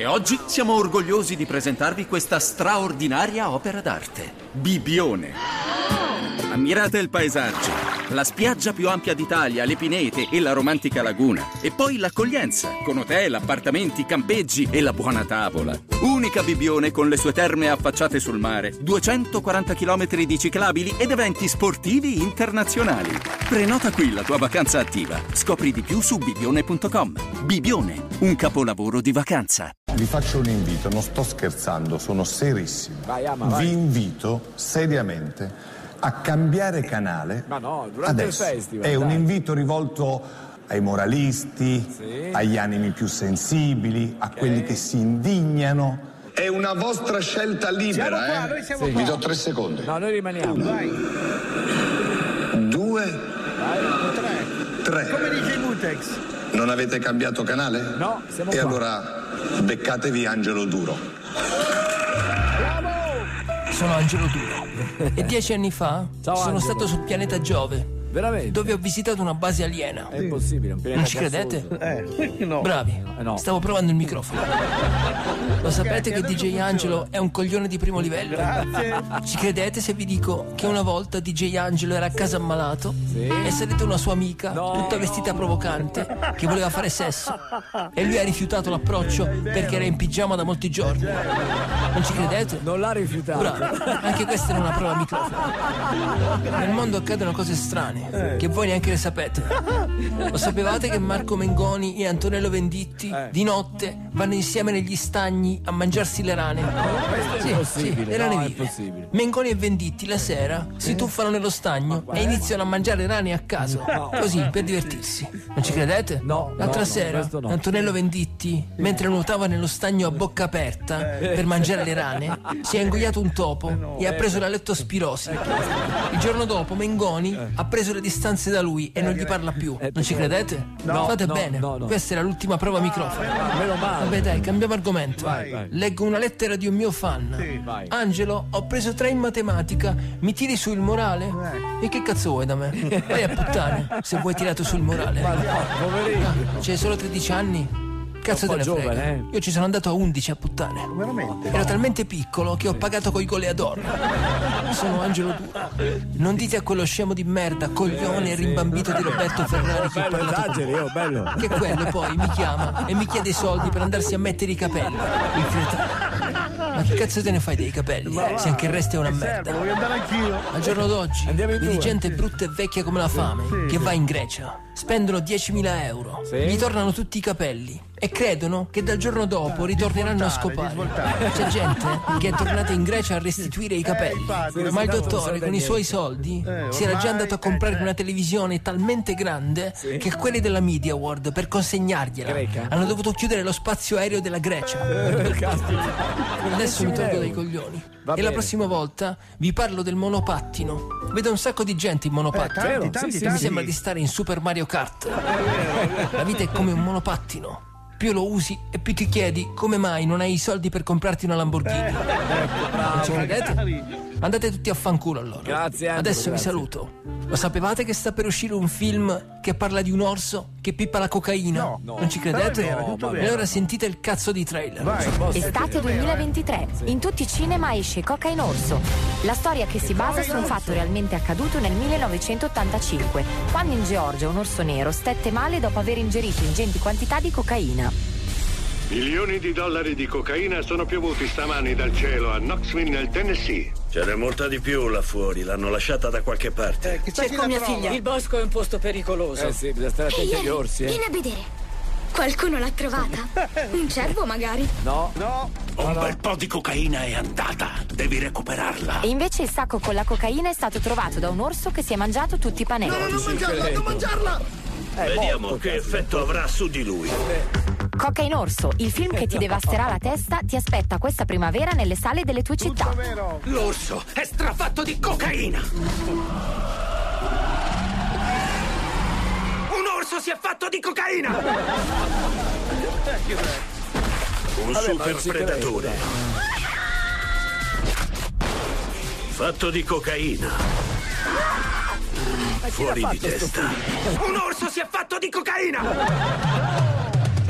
E oggi siamo orgogliosi di presentarvi questa straordinaria opera d'arte. Bibione. Ammirate il paesaggio, la spiaggia più ampia d'Italia, le pinete e la romantica laguna. E poi l'accoglienza, con hotel, appartamenti, campeggi e la buona tavola. Unica Bibione con le sue terme affacciate sul mare, 240 km di ciclabili ed eventi sportivi internazionali. Prenota qui la tua vacanza attiva. Scopri di più su bibione.com. Bibione, un capolavoro di vacanza. Vi faccio un invito, non sto scherzando, sono serissimo. Vai, ama, vai. Vi invito seriamente a cambiare canale. Ma no, durante Adesso. il festival, È un dai. invito rivolto ai moralisti, Sì. agli animi più sensibili, a quelli che si indignano. È una vostra scelta libera, Siamo qua, eh? noi siamo Sì. qua. Vi do tre secondi. No, noi rimaniamo. Vai, Due, tre. tre. Come dice il Mutex. Non avete cambiato canale? No, siamo E qua. allora beccatevi Angelo Duro. Sono Angelo Duro e dieci anni fa Ciao, sono Angelo. stato sul pianeta Giove, Veramente? dove ho visitato una base aliena. È impossibile, un pianeta Non ci credete? Eh, no. Bravi, Eh, no. stavo provando il microfono. Lo sapete che adesso DJ. Angelo è un coglione di primo livello? Grazie. Ci credete se vi dico che una volta DJ Angelo era a casa ammalato e è salita una sua amica, No. tutta vestita provocante, che voleva fare sesso. E lui ha rifiutato l'approccio perché era in pigiama da molti giorni. Non ci credete? Non l'ha rifiutato. Bravo, anche questa era una prova a microfono. Nel mondo accadono cose strane, che voi neanche le sapete. Lo sapevate che Marco Mengoni e Antonello Venditti di notte vanno insieme negli stagni a mangiarsi le rane? è Sì, impossibile, sì, le rane no, è vive. impossibile. Mengoni e Venditti la sera si tuffano nello stagno e iniziano a mangiare rane a caso, così per divertirsi. Non ci credete? No, L'altra no, no, sera questo no. Antonello Venditti, mentre nuotava nello stagno a bocca aperta per mangiare le rane, si è ingoiato un topo e ha preso la lettospirosi. Il giorno dopo Mengoni ha preso le distanze da lui e non gli parla più. Non ci credete? No, Fate no, bene. no. Questa era l'ultima prova a microfono. Meno male. Vabbè dai, cambiamo argomento. vai. Leggo una lettera di un mio fan. Vai. Angelo, ho preso tre in matematica. Mi tiri su il morale? E che cazzo vuoi da me? Vai a puttane, se vuoi tirato sul morale. Ma no, poverino. Ah, c'hai solo 13 anni? Cazzo te ne frega. giovane, eh. Io ci sono andato a 11 a puttane. Veramente. Ero talmente piccolo che ho pagato coi goleador. Sono Angelo Duro. Non dite a quello scemo di merda, coglione e rimbambito di Roberto Ferrari che Bello, esageri, oh, bello. che quello poi mi chiama e mi chiede i soldi per andarsi a mettere i capelli. Il cretino. Ma che cazzo te ne fai dei capelli? Se anche il resto è una merda. voglio andare anch'io. Al giorno d'oggi vedi gente brutta e vecchia come la fame che va in Grecia, spendono 10.000 euro, gli tornano tutti i capelli. E credono che dal giorno dopo ritorneranno a scopare. C'è gente che è tornata in Grecia a restituire i capelli, infatti, ma il dottore con i suoi soldi Eh, si era già andato a comprare eh, una televisione talmente grande che quelli della Media World per consegnargliela hanno dovuto chiudere lo spazio aereo della Grecia. Adesso mi tolgo dai coglioni. Va e bene. la prossima volta vi parlo del monopattino. Vedo un sacco di gente in monopattino. tanti, Vero? tanti, Sì, sì, Mi tanti. sembra di stare in Super Mario Kart. La vita è come un monopattino. Più lo usi e più ti chiedi come mai non hai i soldi per comprarti una Lamborghini. Non ci credete? Andate tutti a fanculo allora. Grazie, Angelo, Adesso vi grazie. saluto. Lo sapevate che sta per uscire un film che parla di un orso che pippa la cocaina? No. Non ci credete? Però è vero, E allora sentite il cazzo di trailer. Vai. Estate 2023. In tutti i cinema esce Coca in Orso. La storia che si basa su un fatto realmente accaduto nel 1985, quando in Georgia un orso nero stette male dopo aver ingerito ingenti quantità di cocaina. Milioni di dollari di cocaina sono piovuti stamani dal cielo a Knoxville nel Tennessee. Ce n'è molta di più là fuori, l'hanno lasciata da qualche parte. Eh, chissà chi la trova. Il bosco è un posto pericoloso. Eh sì, bisogna stare attenti agli orsi, eh. Vieni a vedere. Qualcuno l'ha trovata? Un cervo magari? No, No, Un bel po' di cocaina è andata, devi recuperarla. E invece il sacco con la cocaina è stato trovato da un orso che si è mangiato tutti i panelli. Vediamo che effetto avrà su di lui. Coca in Orso, il film che ti devasterà la testa, ti aspetta questa primavera nelle sale delle tue città. L'orso è strafatto di cocaina. Un orso si è fatto di cocaina. Un super predatore. Fatto di cocaina. Fuori di testa. Un orso si è fatto di cocaina.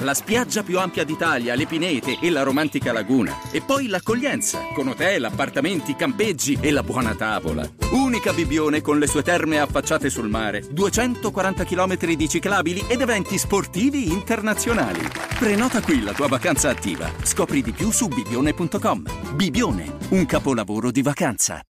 la spiaggia più ampia d'Italia, le pinete e la romantica laguna. E poi l'accoglienza, con hotel, appartamenti, campeggi e la buona tavola. Unica Bibione con le sue terme affacciate sul mare, 240 km di ciclabili ed eventi sportivi internazionali. Prenota qui la tua vacanza attiva. Scopri di più su bibione.com. Bibione, un capolavoro di vacanza.